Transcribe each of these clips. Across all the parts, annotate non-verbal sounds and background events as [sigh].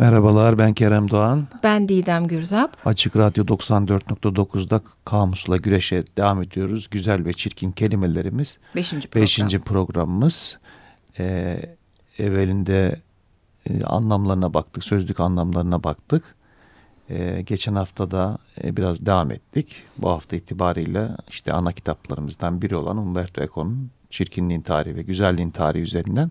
Merhabalar ben Kerem Doğan. Ben Didem Gürzap. Açık Radyo 94.9'da Kamus'la güreşe devam ediyoruz. Güzel ve çirkin kelimelerimiz. Beşinci program. Beşinci programımız. Ee, evvelinde e, anlamlarına baktık, sözlük anlamlarına baktık. Ee, geçen hafta da e, biraz devam ettik. Bu hafta itibariyle işte ana kitaplarımızdan biri olan Umberto Eco'nun Çirkinliğin Tarihi ve Güzelliğin Tarihi üzerinden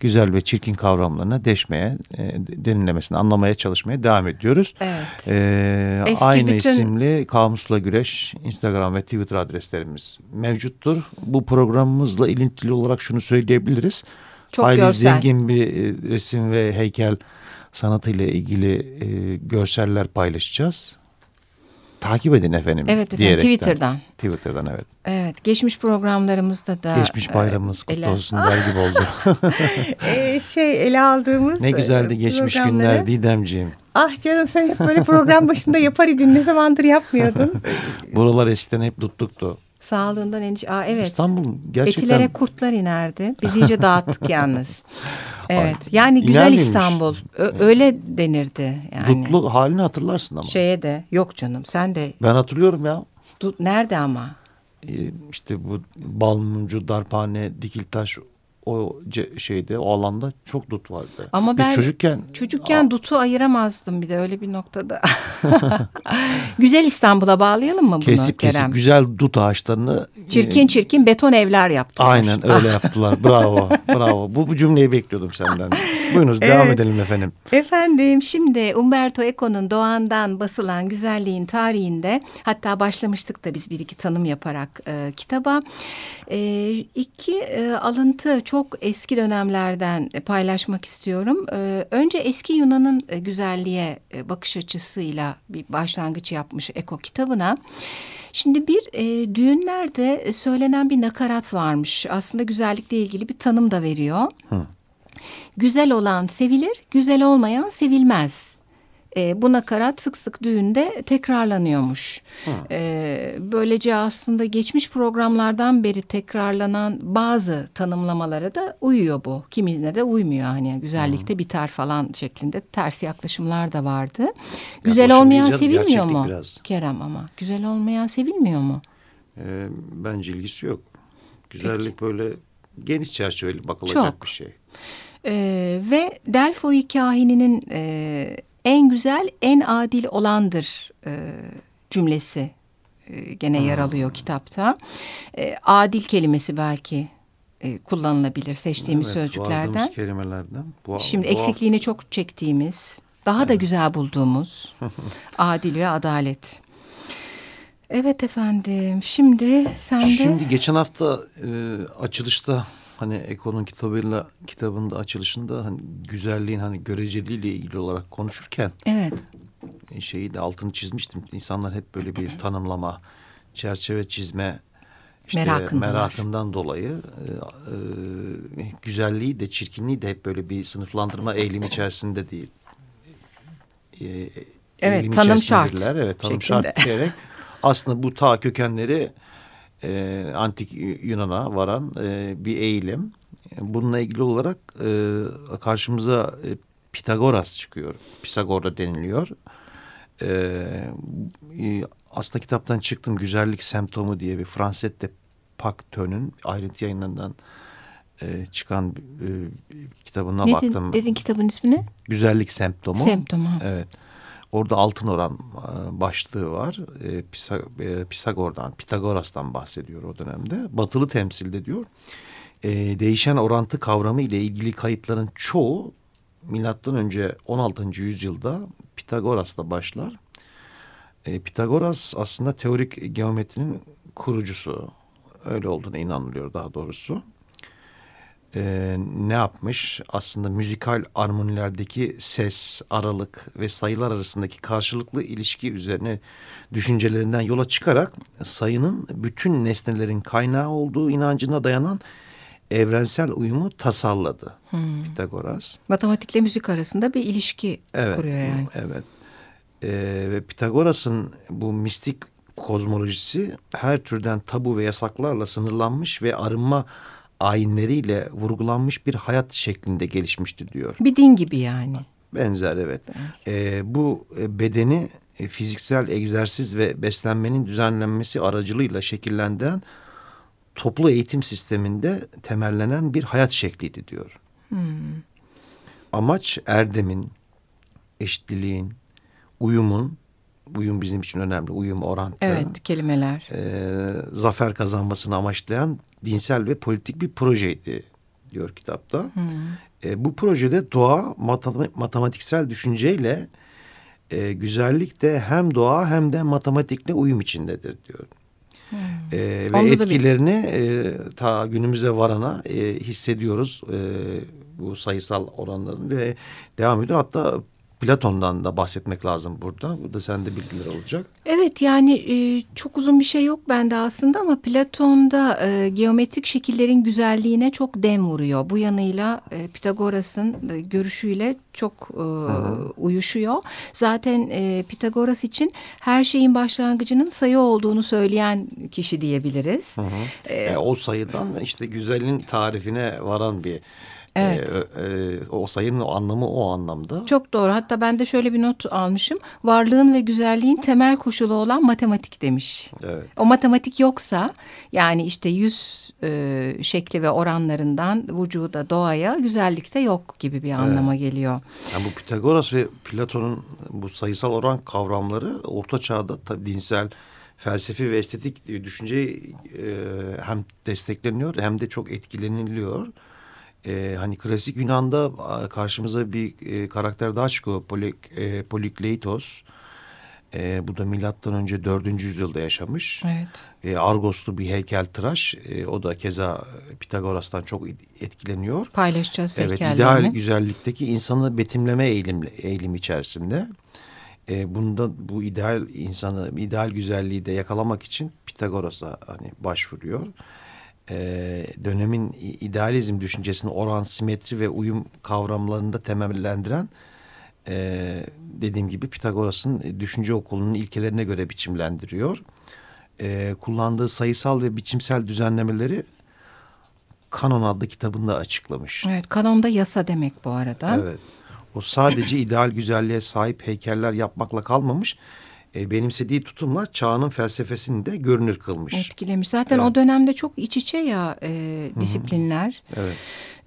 güzel ve çirkin kavramlarına deşmeye, e, derinlemesine anlamaya çalışmaya devam ediyoruz. Evet. Ee, aynı bütün... isimli Kamusla Güreş Instagram ve Twitter adreslerimiz mevcuttur. Bu programımızla ilintili olarak şunu söyleyebiliriz. Çok Hayli görsel. zengin bir e, resim ve heykel sanatıyla ilgili e, görseller paylaşacağız. Takip edin efendim. Evet efendim Twitter'dan. Twitter'dan evet. Evet geçmiş programlarımızda da. Geçmiş e, bayramımız e, kutlu ele... olsun der gibi oldu. [laughs] e, şey ele aldığımız Ne güzeldi geçmiş günler Didemciğim. Ah canım sen hep böyle program başında yapar idin ne zamandır yapmıyordun. [laughs] Buralar eskiden hep tutluktu. Sağlığından endişe. Aa, evet. İstanbul gerçekten... Etilere kurtlar inerdi. Biz iyice dağıttık yalnız. [laughs] Evet. Yani güzel İner İstanbul. Ö öyle denirdi. Yani. Dutlu halini hatırlarsın ama. Şeye de. Yok canım sen de. Ben hatırlıyorum ya. Dut, nerede ama? Ee, işte bu Balmumcu, Darphane, Dikiltaş o şeyde o alanda çok dut vardı. Ama Biz ben çocukken çocukken dutu ayıramazdım bir de öyle bir noktada. [laughs] güzel İstanbul'a bağlayalım mı bunu kesip, Kerem? Kesip güzel dut ağaçlarını çirkin çirkin beton evler yaptılar. Aynen [laughs] öyle yaptılar. Bravo. bravo. Bu, bu cümleyi bekliyordum senden. Buyurunuz evet. devam edelim efendim. Efendim şimdi Umberto Eco'nun Doğan'dan basılan güzelliğin tarihinde hatta başlamıştık da biz bir iki tanım yaparak e, kitaba. E, iki e, alıntı çok çok eski dönemlerden paylaşmak istiyorum. Ee, önce eski Yunan'ın e, güzelliğe e, bakış açısıyla bir başlangıç yapmış Eko kitabına. Şimdi bir e, düğünlerde söylenen bir nakarat varmış. Aslında güzellikle ilgili bir tanım da veriyor. Hı. Güzel olan sevilir, güzel olmayan sevilmez e, bu nakarat sık sık düğünde tekrarlanıyormuş. E, böylece aslında geçmiş programlardan beri tekrarlanan bazı tanımlamalara da uyuyor bu. Kimine de uymuyor hani güzellikte Hı. biter falan şeklinde ters yaklaşımlar da vardı. Ya güzel olmayan sevilmiyor mu biraz. Kerem ama? Güzel olmayan sevilmiyor mu? E, bence ilgisi yok. Güzellik Peki. böyle geniş çerçeveli bakılacak Çok. bir şey. Ee, ve Delphi kahininin e, en güzel, en adil olandır e, cümlesi e, gene yer hmm. alıyor kitapta. E, adil kelimesi belki e, kullanılabilir seçtiğimiz evet, sözcüklerden. kelimelerden. Bu, Şimdi bu eksikliğini çok çektiğimiz, daha evet. da güzel bulduğumuz [laughs] adil ve adalet. Evet efendim. Şimdi sen de... Şimdi geçen hafta e, açılışta hani Eko'nun kitabıyla kitabında açılışında hani güzelliğin hani göreceliğiyle ilgili olarak konuşurken evet. E, şeyi de altını çizmiştim. İnsanlar hep böyle bir tanımlama, çerçeve çizme işte merakından dolayı e, e, güzelliği de çirkinliği de hep böyle bir sınıflandırma eğilimi içerisinde değil. E, evet tanım şart. Evet tanım şeklinde. şart diyerek aslında bu ta kökenleri e, antik Yunan'a varan e, bir eğilim. Bununla ilgili olarak e, karşımıza e, Pitagoras çıkıyor. Pisagor'da deniliyor. E, e, aslında kitaptan çıktım Güzellik Semptomu diye bir Fransette Pacteu'nun ayrıntı yayınlarından e, çıkan e, kitabına ne baktım. Dedin kitabın ismini? Güzellik Semptomu. Semptomu. Evet. Orada altın oran e, başlığı var. E, e, Pisagor'dan, Pitagoras'tan bahsediyor o dönemde. Batılı temsilde diyor. Değişen orantı kavramı ile ilgili kayıtların çoğu milattan önce 16. yüzyılda Pitagoras'la başlar. Pitagoras aslında teorik geometrinin kurucusu. Öyle olduğuna inanılıyor daha doğrusu e, ne yapmış? Aslında müzikal armonilerdeki ses, aralık ve sayılar arasındaki karşılıklı ilişki üzerine düşüncelerinden yola çıkarak sayının bütün nesnelerin kaynağı olduğu inancına dayanan evrensel uyumu tasarladı hmm. Pitagoras. Matematikle müzik arasında bir ilişki evet, kuruyor yani. Evet. Ee, ve Pitagoras'ın bu mistik kozmolojisi her türden tabu ve yasaklarla sınırlanmış ve arınma ayinleriyle vurgulanmış bir hayat şeklinde gelişmişti diyor. Bir din gibi yani. Benzer evet. E, bu bedeni e, fiziksel egzersiz ve beslenmenin düzenlenmesi aracılığıyla şekillendiren toplu eğitim sisteminde temellenen bir hayat şekliydi diyor. Hmm. Amaç erdemin, eşitliliğin, uyumun, uyum bizim için önemli, uyum, orantı. Evet, kelimeler. E, zafer kazanmasını amaçlayan dinsel ve politik bir projeydi diyor kitapta. Hmm. E, bu projede doğa matematiksel düşünceyle e, güzellik de hem doğa hem de matematikle uyum içindedir diyor. Hmm. E, ve Onda etkilerini bir... e, ta günümüze varana e, hissediyoruz e, bu sayısal oranların ve devam ediyor. Hatta Platon'dan da bahsetmek lazım burada. Burada sende bilgiler olacak. Evet yani e, çok uzun bir şey yok bende aslında ama Platon'da e, geometrik şekillerin güzelliğine çok dem vuruyor. Bu yanıyla e, Pitagoras'ın e, görüşüyle çok e, uyuşuyor. Zaten e, Pitagoras için her şeyin başlangıcının sayı olduğunu söyleyen kişi diyebiliriz. Hı hı. E, e, o sayıdan işte güzelin tarifine varan bir Evet. E, e, o sayının o anlamı o anlamda. Çok doğru. Hatta ben de şöyle bir not almışım. Varlığın ve güzelliğin temel koşulu olan matematik demiş. Evet. O matematik yoksa yani işte yüz e, şekli ve oranlarından vücuda, doğaya güzellik de yok gibi bir anlama evet. geliyor. Yani bu Pitagoras ve Platon'un bu sayısal oran kavramları Orta Çağ'da tabii dinsel felsefi ve estetik düşünceyi e, hem destekleniyor hem de çok etkileniliyor e, hani klasik Yunan'da karşımıza bir e, karakter daha çıkıyor. Polik, e, Polikleitos. E, bu da milattan önce dördüncü yüzyılda yaşamış. Evet. E, Argoslu bir heykel tıraş. E, o da keza Pitagoras'tan çok etkileniyor. Paylaşacağız evet, heykellerini. ideal güzellikteki insanı betimleme eğilim, eğilim içerisinde. E, bunda bu ideal insanı, ideal güzelliği de yakalamak için Pitagoras'a hani başvuruyor e, dönemin idealizm düşüncesini oran, simetri ve uyum kavramlarında temellendiren e, dediğim gibi Pitagoras'ın düşünce okulunun ilkelerine göre biçimlendiriyor. E, kullandığı sayısal ve biçimsel düzenlemeleri Kanon adlı kitabında açıklamış. Evet, kanonda yasa demek bu arada. Evet. O sadece [clears throat] ideal güzelliğe sahip heykeller yapmakla kalmamış e, benimsediği tutumla çağının felsefesini de görünür kılmış. Etkilemiş. Zaten evet. o dönemde çok iç içe ya e, disiplinler. Hı hı. Evet.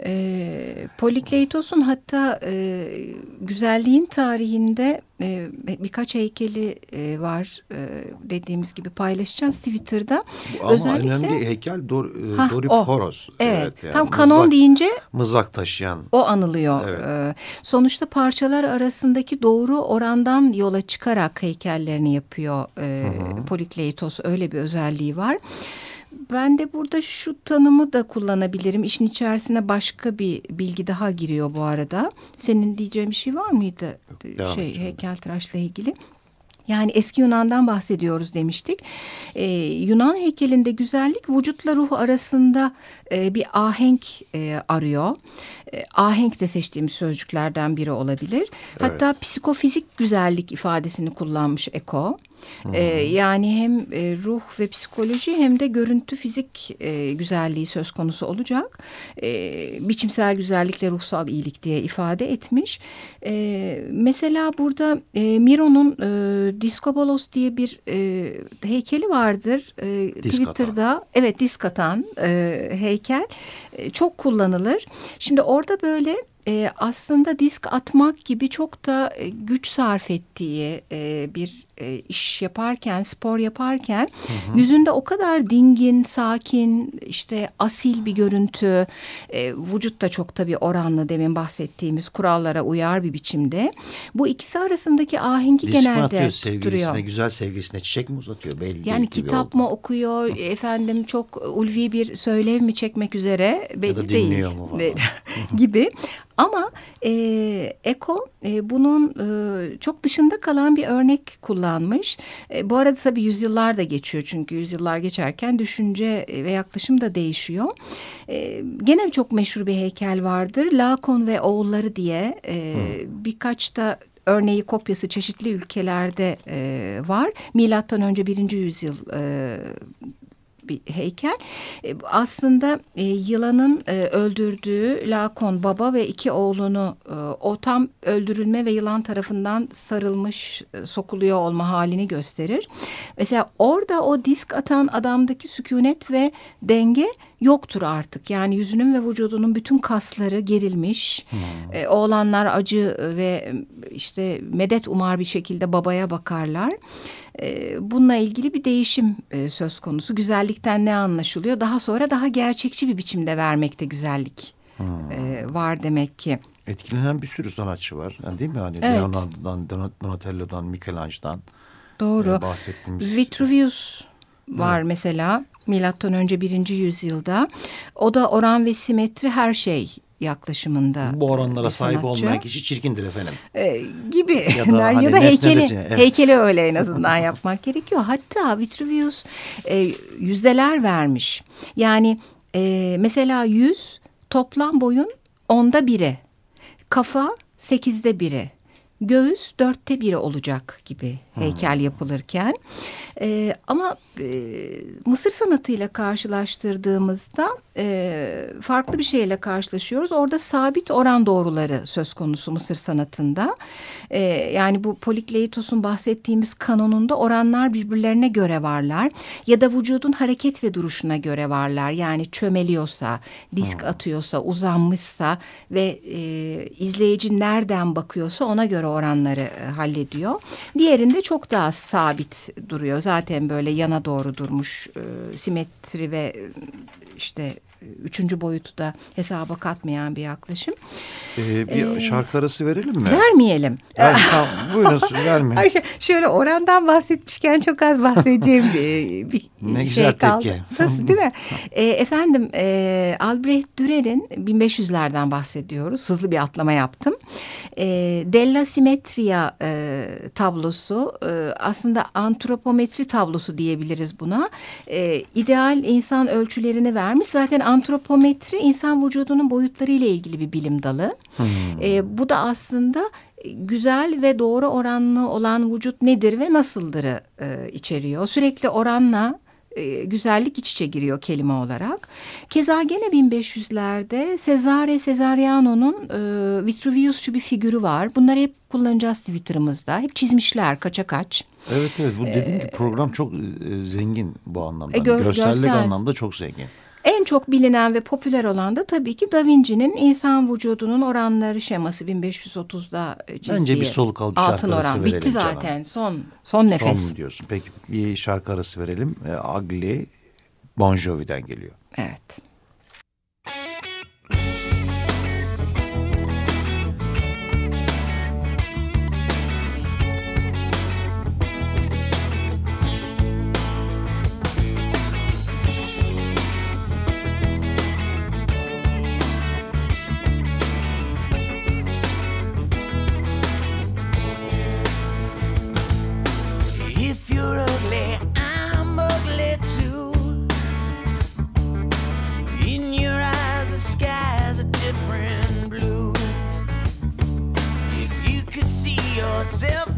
E, Polikleitos'un hatta e, güzelliğin tarihinde e, birkaç heykeli e, var e, dediğimiz gibi paylaşacağız Twitter'da. Ama Özellikle, önemli heykel Dor, e, ha, Doriporos. Evet, evet yani tam kanon mızrak, deyince mızrak taşıyan. O anılıyor. Evet. E, sonuçta parçalar arasındaki doğru orandan yola çıkarak heykellerini yapıyor e, Polikleitos. Öyle bir özelliği var. Ben de burada şu tanımı da kullanabilirim. İşin içerisine başka bir bilgi daha giriyor bu arada. Senin diyeceğin bir şey var mıydı? Devam şey heykeltıraşla ilgili. Yani eski Yunan'dan bahsediyoruz demiştik. Ee, Yunan heykelinde güzellik vücutla ruh arasında e, bir ahenk e, arıyor. E, ahenk de seçtiğimiz sözcüklerden biri olabilir. Evet. Hatta psikofizik güzellik ifadesini kullanmış Eko. Ee, yani hem e, ruh ve psikoloji hem de görüntü fizik e, güzelliği söz konusu olacak. E, biçimsel güzellikle ruhsal iyilik diye ifade etmiş. E, mesela burada e, Miro'nun e, Diskobolos diye bir e, heykeli vardır. E, Twitter'da evet disk atan e, heykel e, çok kullanılır. Şimdi orada böyle e, aslında disk atmak gibi çok da e, güç sarf ettiği e, bir e, iş yaparken, spor yaparken hı hı. yüzünde o kadar dingin, sakin, işte asil bir görüntü, e, vücut da çok tabii oranlı demin bahsettiğimiz kurallara uyar bir biçimde. Bu ikisi arasındaki ahengi Disk genelde atıyor sevgilisine, duruyor. Güzel sevgilisine çiçek mi uzatıyor belli Yani kitap mı okuyor, hı. efendim çok ulvi bir söylev mi çekmek üzere belli ya da değil. Mu [laughs] gibi. Ama e, Eko e, bunun e, çok dışında kalan bir örnek kullanmış. E, bu arada tabii yüzyıllar da geçiyor çünkü yüzyıllar geçerken düşünce ve yaklaşım da değişiyor. E, gene çok meşhur bir heykel vardır. Lakon ve oğulları diye e, birkaç da örneği kopyası çeşitli ülkelerde e, var. Milattan önce birinci yüzyıl e, bir heykel. E, aslında e, yılanın e, öldürdüğü Lakon baba ve iki oğlunu o tam öldürülme ve yılan tarafından sarılmış sokuluyor olma halini gösterir. Mesela orada o disk atan adamdaki sükunet ve denge yoktur artık. Yani yüzünün ve vücudunun bütün kasları gerilmiş. Hmm. E, oğlanlar acı ve işte medet umar bir şekilde babaya bakarlar. E, bununla ilgili bir değişim e, söz konusu. Güzellikten ne anlaşılıyor? Daha sonra daha gerçekçi bir biçimde vermekte güzellik hmm. e, var demek ki. Etkilenen bir sürü sanatçı var. Yani değil mi? Hani evet. Leonardo'dan, Donatello'dan, Michelangelo'dan Doğru. E, bahsettiğimiz. Vitruvius var evet. mesela milattan önce birinci yüzyılda. O da oran ve simetri her şey yaklaşımında. Bu oranlara sahip olmayan kişi çirkindir efendim. Ee, gibi ya da, hani [laughs] ya da heykeli, evet. heykeli öyle en azından yapmak gerekiyor. Hatta Vitruvius e, yüzdeler vermiş. Yani e, mesela yüz toplam boyun onda biri, kafa sekizde biri, göğüs dörtte biri olacak gibi heykel yapılırken. E, ama e, Mısır sanatıyla karşılaştırdığımızda e, farklı bir şeyle karşılaşıyoruz. Orada sabit oran doğruları söz konusu Mısır sanatında. E, yani bu Polikleitos'un bahsettiğimiz kanonunda oranlar birbirlerine göre varlar. Ya da vücudun hareket ve duruşuna göre varlar. Yani çömeliyorsa, disk hmm. atıyorsa, uzanmışsa ve e, izleyici nereden bakıyorsa ona göre oranları e, hallediyor. Diğerinde çok daha sabit duruyor. Zaten böyle yana doğru durmuş e, simetri ve e, işte üçüncü boyutu da hesaba katmayan bir yaklaşım. Ee, bir ee, şarkı arası verelim mi? Vermeyelim. Ver, tamam, buyurun vermeyin. [laughs] Ayşe, şöyle orandan bahsetmişken çok az bahsedeceğim bir, bir ne şey güzel kaldı. Tepki. Nasıl değil mi? e, efendim e, Albrecht Dürer'in 1500'lerden bahsediyoruz. Hızlı bir atlama yaptım. E, Della Simetria e, tablosu e, aslında antropometri tablosu diyebiliriz buna. E, ideal insan ölçülerini vermiş. Zaten antropometri insan vücudunun boyutları ile ilgili bir bilim dalı. Hmm. E, bu da aslında güzel ve doğru oranlı olan vücut nedir ve nasıldırı e, içeriyor. Sürekli oranla e, güzellik iç içe giriyor kelime olarak. Keza gene 1500'lerde Cesare Cesariano'nun e, Vitruviusçu bir figürü var. Bunları hep kullanacağız Twitter'ımızda. Hep çizmişler kaça kaç. Evet evet bu dediğim ee, gibi program çok e, zengin bu anlamda. E, gör, Görsellik görsel. anlamda çok zengin. En çok bilinen ve popüler olan da tabii ki Da Vinci'nin insan vücudunun oranları şeması 1530'da çizdiği. Bence bir soluk al bir altın şarkı oran. Bitti zaten canım. son son nefes. Son mu diyorsun? Peki bir şarkı arası verelim. E, Ugly Bon Jovi'den geliyor. Evet. yourself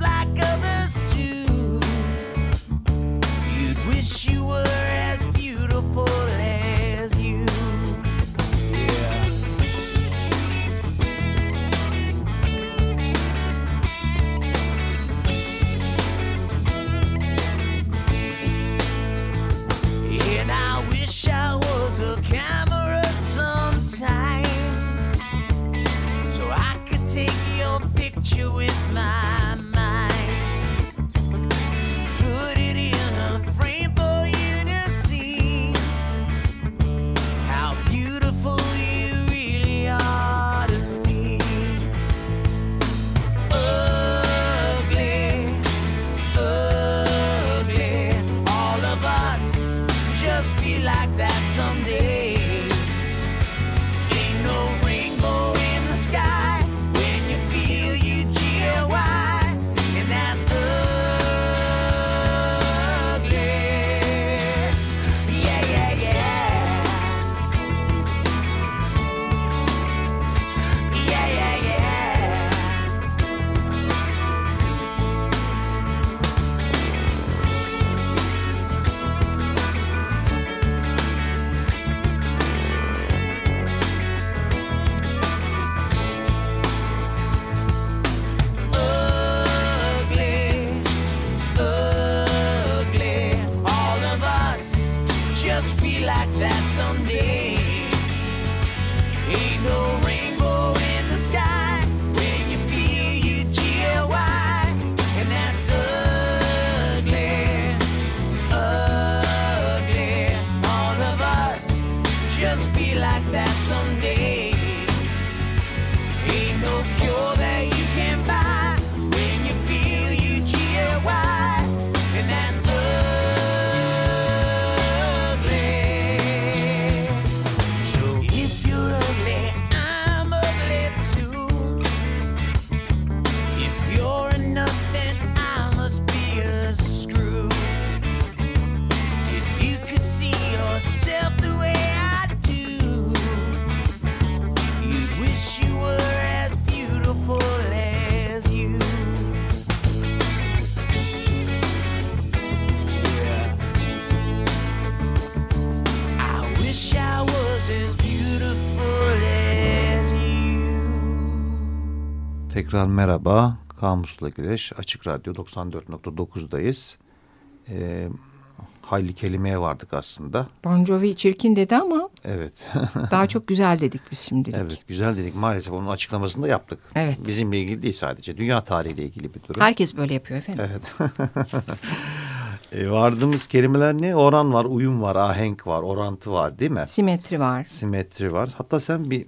Tekrar merhaba. Kamusla Güreş Açık Radyo 94.9'dayız. Ee, hayli kelimeye vardık aslında. Bon Jovi çirkin dedi ama Evet. [laughs] daha çok güzel dedik biz şimdilik. evet güzel dedik. Maalesef onun açıklamasını da yaptık. Evet. Bizimle ilgili değil sadece. Dünya tarihiyle ilgili bir durum. Herkes böyle yapıyor efendim. Evet. [laughs] e, vardığımız kelimeler ne? Oran var, uyum var, ahenk var, orantı var değil mi? Simetri var. Simetri var. Hatta sen bir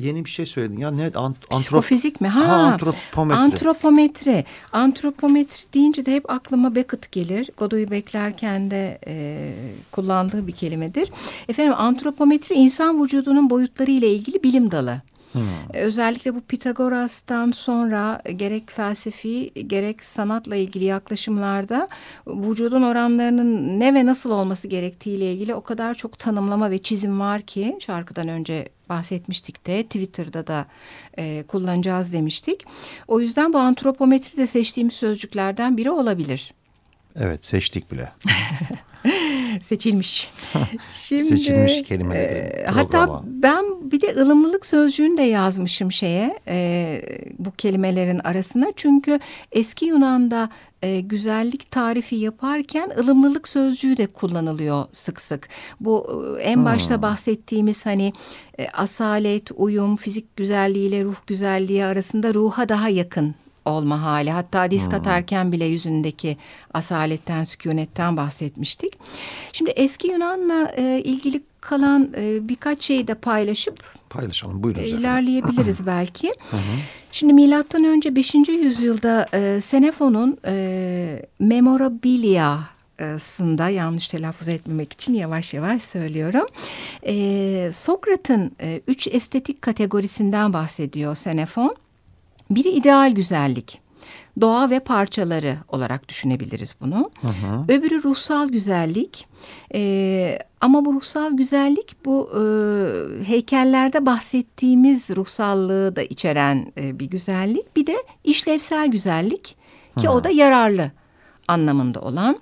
yeni bir şey söyledin. Ya ne? Ant Psikofizik mi? Ha, Ha, antropometri. Antropometri. Antropometri deyince de hep aklıma Beckett gelir. Godoy'u beklerken de e, kullandığı bir kelimedir. Efendim antropometri insan vücudunun boyutları ile ilgili bilim dalı. E, Özellikle bu Pitagoras'tan sonra gerek felsefi gerek sanatla ilgili yaklaşımlarda vücudun oranlarının ne ve nasıl olması gerektiği ile ilgili o kadar çok tanımlama ve çizim var ki şarkıdan önce bahsetmiştik de Twitter'da da e, kullanacağız demiştik. O yüzden bu antropometri de seçtiğimiz sözcüklerden biri olabilir. Evet seçtik bile. [laughs] [laughs] Seçilmiş. [laughs] Şimdi, Seçilmiş kelimeleri e, hatta ben bir de ılımlılık sözcüğünü de yazmışım şeye e, bu kelimelerin arasına. Çünkü eski Yunan'da e, güzellik tarifi yaparken ılımlılık sözcüğü de kullanılıyor sık sık. Bu e, en başta bahsettiğimiz hani e, asalet, uyum, fizik güzelliğiyle ruh güzelliği arasında ruha daha yakın olma hali. Hatta disk atarken bile yüzündeki asaletten, sükunetten bahsetmiştik. Şimdi eski Yunan'la e, ilgili kalan e, birkaç şeyi de paylaşıp Paylaşalım buyurun. e, ilerleyebiliriz [clears throat] belki. Şimdi milattan önce 5. yüzyılda e, Xenofon'un e, Memorabilia'sında yanlış telaffuz etmemek için yavaş yavaş söylüyorum. E, Sokrat'ın e, üç estetik kategorisinden bahsediyor Xenofon. Biri ideal güzellik. Doğa ve parçaları olarak düşünebiliriz bunu. Öbürü ruhsal güzellik. Ee, ama bu ruhsal güzellik bu e, heykellerde bahsettiğimiz ruhsallığı da içeren e, bir güzellik. Bir de işlevsel güzellik ki o da yararlı anlamında olan.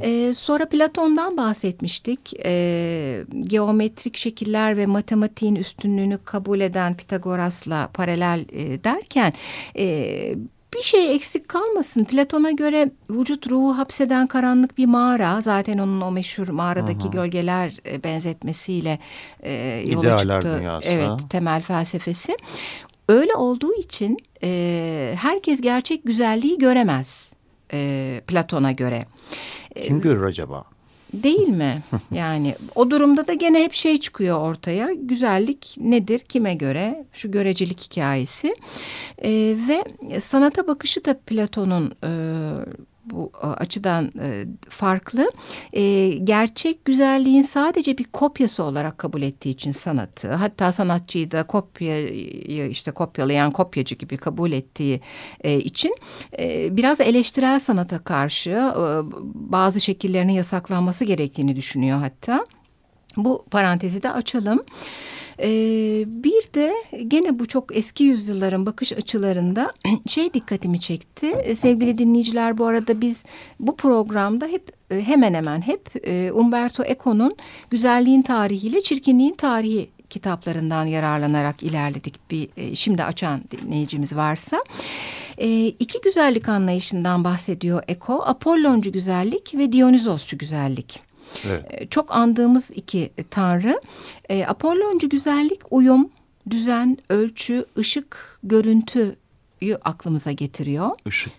Ee, sonra Platon'dan bahsetmiştik. Ee, geometrik şekiller ve matematiğin üstünlüğünü kabul eden Pitagoras'la paralel e, derken... E, bir şey eksik kalmasın. Platon'a göre vücut ruhu hapseden karanlık bir mağara. Zaten onun o meşhur mağaradaki gölgeler e, benzetmesiyle e, yola İdealler çıktı. dünyası, Evet, ha? temel felsefesi. Öyle olduğu için e, herkes gerçek güzelliği göremez e, Platon'a göre. Kim görür acaba? Değil mi? [laughs] Yani o durumda da gene hep şey çıkıyor ortaya. Güzellik nedir? Kime göre? Şu görecelik hikayesi. E, ve sanata bakışı da Platon'un e, bu e, açıdan e, farklı. E, gerçek güzelliğin sadece bir kopyası olarak kabul ettiği için sanatı, hatta sanatçıyı da kopyayı işte kopyalayan kopyacı gibi kabul ettiği için biraz eleştirel sanata karşı bazı şekillerinin yasaklanması gerektiğini düşünüyor hatta. Bu parantezi de açalım. Ee, bir de gene bu çok eski yüzyılların bakış açılarında [clears throat] şey dikkatimi çekti. Ee, Sevgili dinleyiciler bu arada biz bu programda hep e, hemen hemen hep e, Umberto Eco'nun Güzelliğin Tarihi ile Çirkinliğin Tarihi kitaplarından yararlanarak ilerledik. Bir e, şimdi açan dinleyicimiz varsa. E, iki güzellik anlayışından bahsediyor Eco. Apolloncu güzellik ve Dionizosçu güzellik. Evet. E, çok andığımız iki tanrı. E, Apolloncu güzellik uyum, düzen, ölçü, ışık, görüntüyü aklımıza getiriyor. Işık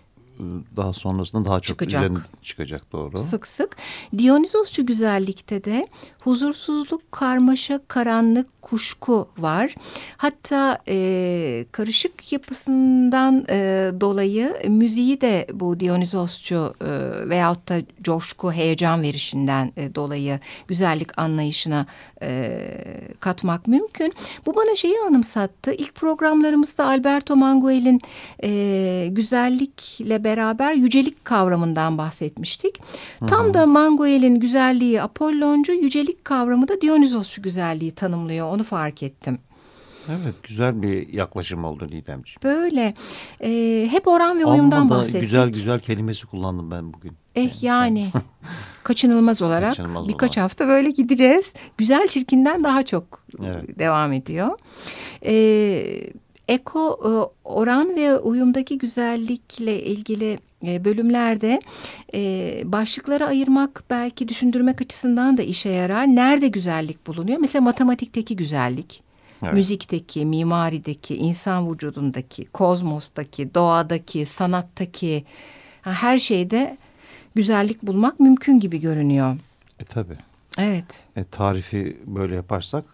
daha sonrasında daha çok Çıkacak. üzerine çıkacak doğru. Sık sık. Dionizosçu güzellikte de huzursuzluk, karmaşa, karanlık, kuşku var. Hatta e, karışık yapısından e, dolayı müziği de bu Dionizosçu e, veyahut da coşku, heyecan verişinden e, dolayı güzellik anlayışına e, katmak mümkün. Bu bana şeyi anımsattı. İlk programlarımızda Alberto Manguel'in e, güzellikle beraber yücelik kavramından bahsetmiştik. Tam da Manguel'in güzelliği Apolloncu, yücelik kavramı da Dionizosçu güzelliği tanımlıyor. Onu fark ettim. Evet güzel bir yaklaşım oldu Didemciğim. Böyle e, hep oran ve uyumdan Amma da bahsettik. güzel güzel kelimesi kullandım ben bugün. Eh yani [laughs] kaçınılmaz olarak Kaçınılmaz birkaç olarak. hafta böyle gideceğiz. Güzel çirkinden daha çok Evet. devam ediyor. Ee, eko e, oran ve uyumdaki güzellikle ilgili e, bölümlerde e, başlıkları ayırmak belki düşündürmek açısından da işe yarar. Nerede güzellik bulunuyor? Mesela matematikteki güzellik. Evet. Müzikteki, mimarideki, insan vücudundaki, kozmostaki, doğadaki, sanattaki her şeyde güzellik bulmak mümkün gibi görünüyor. E tabii. Evet. E, tarifi böyle yaparsak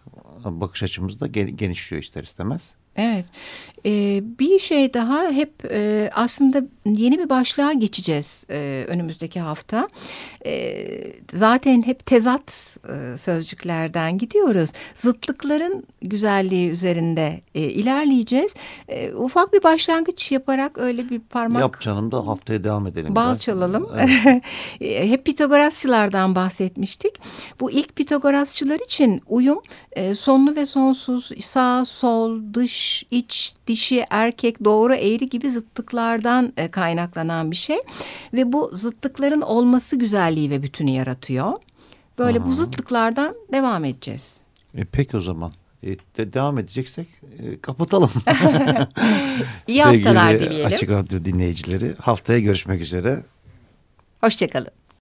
bakış açımız da genişliyor ister istemez. Evet. Ee, bir şey daha hep e, aslında yeni bir başlığa geçeceğiz e, önümüzdeki hafta. E, zaten hep tezat e, sözcüklerden gidiyoruz. Zıtlıkların güzelliği üzerinde e, ilerleyeceğiz. E, ufak bir başlangıç yaparak öyle bir parmak... Yap canım da haftaya devam edelim. Bal biraz. çalalım. Evet. [laughs] E, hep Pitagorasçılardan bahsetmiştik. Bu ilk Pitagorasçılar için uyum e, sonlu ve sonsuz sağ, sol, dış, iç, dişi, erkek, doğru, eğri gibi zıtlıklardan e, kaynaklanan bir şey. Ve bu zıtlıkların olması güzelliği ve bütünü yaratıyor. Böyle Aha. bu zıtlıklardan devam edeceğiz. E, peki o zaman. E, de devam edeceksek e, kapatalım. [laughs] İyi haftalar dileyelim. Açık Radyo dinleyicileri haftaya görüşmek üzere. Hoşçakalın.